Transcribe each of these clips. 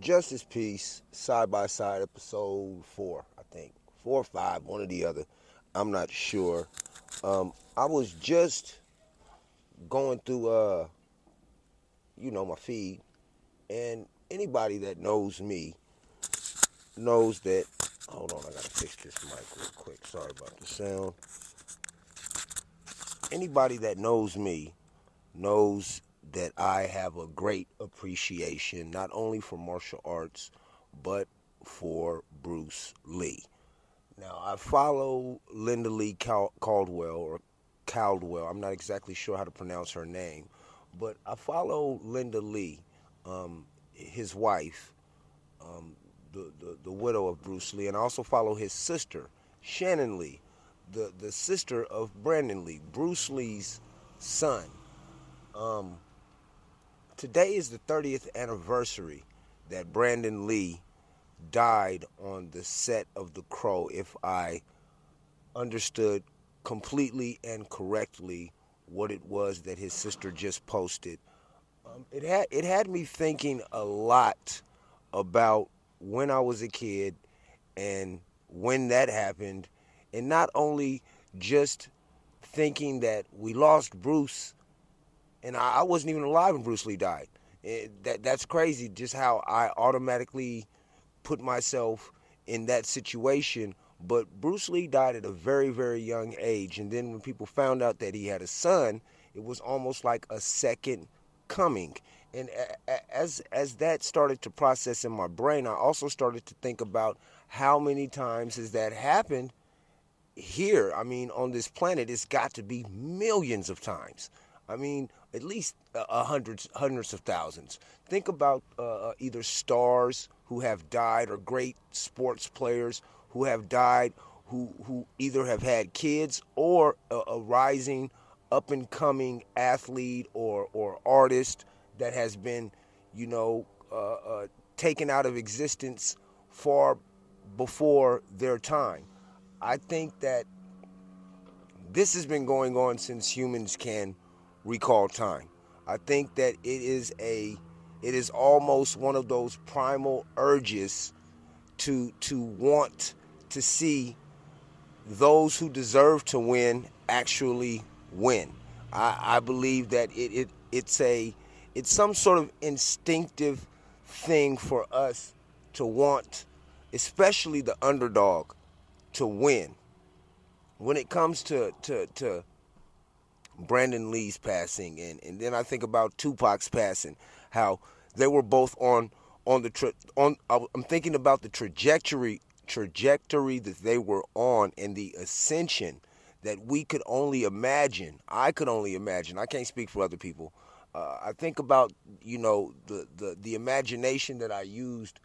Justice Peace, side by side, episode four, I think. Four or five, one or the other. I'm not sure. Um, I was just going through, uh, you know, my feed, and anybody that knows me knows that. Hold on, I gotta fix this mic real quick. Sorry about the sound. Anybody that knows me knows that I have a great appreciation not only for martial arts but for Bruce Lee. Now, I follow Linda Lee Cal- Caldwell or Caldwell. I'm not exactly sure how to pronounce her name, but I follow Linda Lee, um, his wife, um, the, the, the widow of Bruce Lee, and I also follow his sister, Shannon Lee, the, the sister of Brandon Lee, Bruce Lee's son. Um, today is the 30th anniversary that Brandon Lee died on the set of The Crow, if I understood completely and correctly what it was that his sister just posted. Um, it had it had me thinking a lot about when I was a kid and when that happened, and not only just thinking that we lost Bruce, and I, I wasn't even alive when Bruce Lee died. It, that that's crazy. Just how I automatically put myself in that situation. But Bruce Lee died at a very, very young age. And then when people found out that he had a son, it was almost like a second coming. And as as that started to process in my brain, I also started to think about how many times has that happened here. I mean, on this planet, it's got to be millions of times. I mean, at least uh, hundreds, hundreds of thousands. Think about uh, uh, either stars who have died or great sports players who have died, who who either have had kids or a, a rising, up and coming athlete or or artist that has been, you know, uh, uh, taken out of existence far before their time. I think that this has been going on since humans can recall time. I think that it is a it is almost one of those primal urges to to want to see those who deserve to win actually win. I, I believe that it, it it's a it's some sort of instinctive thing for us to want, especially the underdog, to win. When it comes to to, to Brandon Lee's passing, and, and then I think about Tupac's passing, how they were both on on the tra- on. I'm thinking about the trajectory trajectory that they were on and the ascension that we could only imagine. I could only imagine. I can't speak for other people. Uh, I think about you know the, the the imagination that I used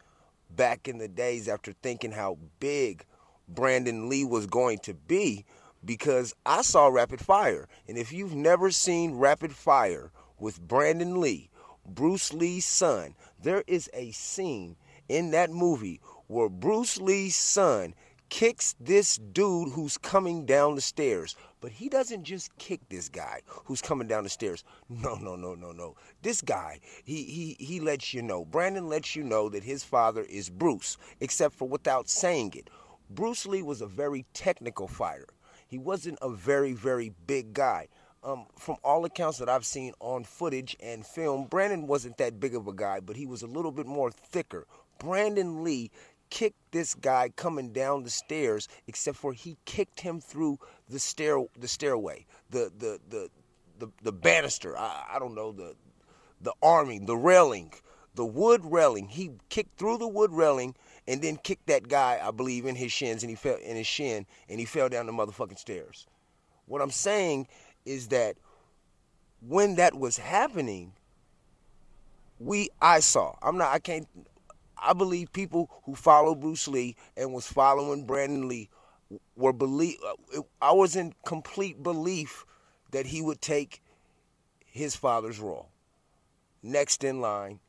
back in the days after thinking how big Brandon Lee was going to be because I saw Rapid Fire. And if you've never seen Rapid Fire with Brandon Lee, Bruce Lee's son, there is a scene in that movie where Bruce Lee's son kicks this dude who's coming down the stairs. But he doesn't just kick this guy who's coming down the stairs. No, no, no, no, no. This guy, he he he lets you know. Brandon lets you know that his father is Bruce, except for without saying it. Bruce Lee was a very technical fighter. He wasn't a very, very big guy. Um, from all accounts that I've seen on footage and film, Brandon wasn't that big of a guy, but he was a little bit more thicker. Brandon Lee kicked this guy coming down the stairs, except for he kicked him through the stair, the stairway, the the the the, the banister. I, I don't know the the arming, the railing, the wood railing. He kicked through the wood railing and then kicked that guy, I believe, in his shins and he fell in his shin and he fell down the motherfucking stairs. What I'm saying is that when that was happening, we I saw. I'm not I can't I believe people who follow Bruce Lee and was following Brandon Lee were believe I was in complete belief that he would take his father's role next in line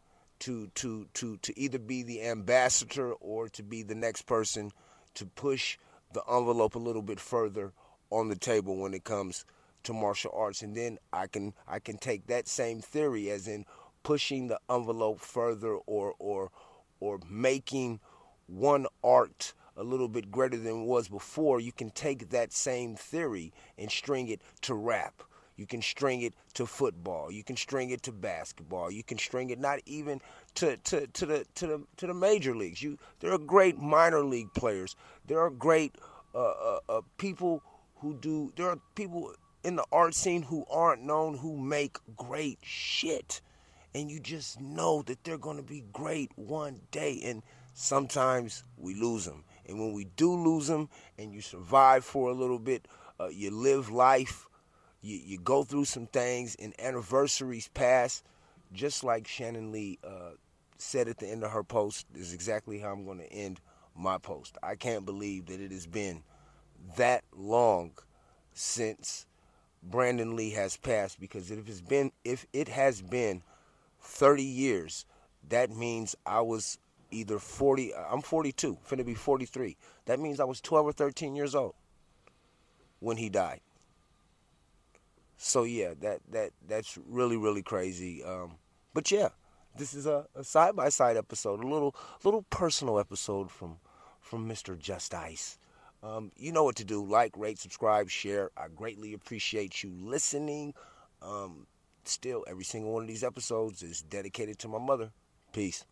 to to to to either be the ambassador or to be the next person to push the envelope a little bit further on the table when it comes to martial arts and then I can I can take that same theory as in pushing the envelope further or or or making one art a little bit greater than it was before, you can take that same theory and string it to rap. You can string it to football. You can string it to basketball. You can string it not even to, to, to the to the to the major leagues. You there are great minor league players. There are great uh, uh, uh, people who do. There are people in the art scene who aren't known who make great shit, and you just know that they're going to be great one day. And sometimes we lose them, and when we do lose them, and you survive for a little bit, uh, you live life. You, you go through some things, and anniversaries pass, just like Shannon Lee uh, said at the end of her post. Is exactly how I'm going to end my post. I can't believe that it has been that long since Brandon Lee has passed because if it's been if it has been 30 years, that means I was either 40 I'm 42, finna be 43. That means I was 12 or 13 years old when he died. So yeah, that that that's really really crazy. Um, but yeah, this is a side by side episode, a little little personal episode from from Mr. Just Ice. Um, you know what to do. Like, rate, subscribe, share. I greatly appreciate you listening. Um, still, every single one of these episodes is dedicated to my mother. Peace.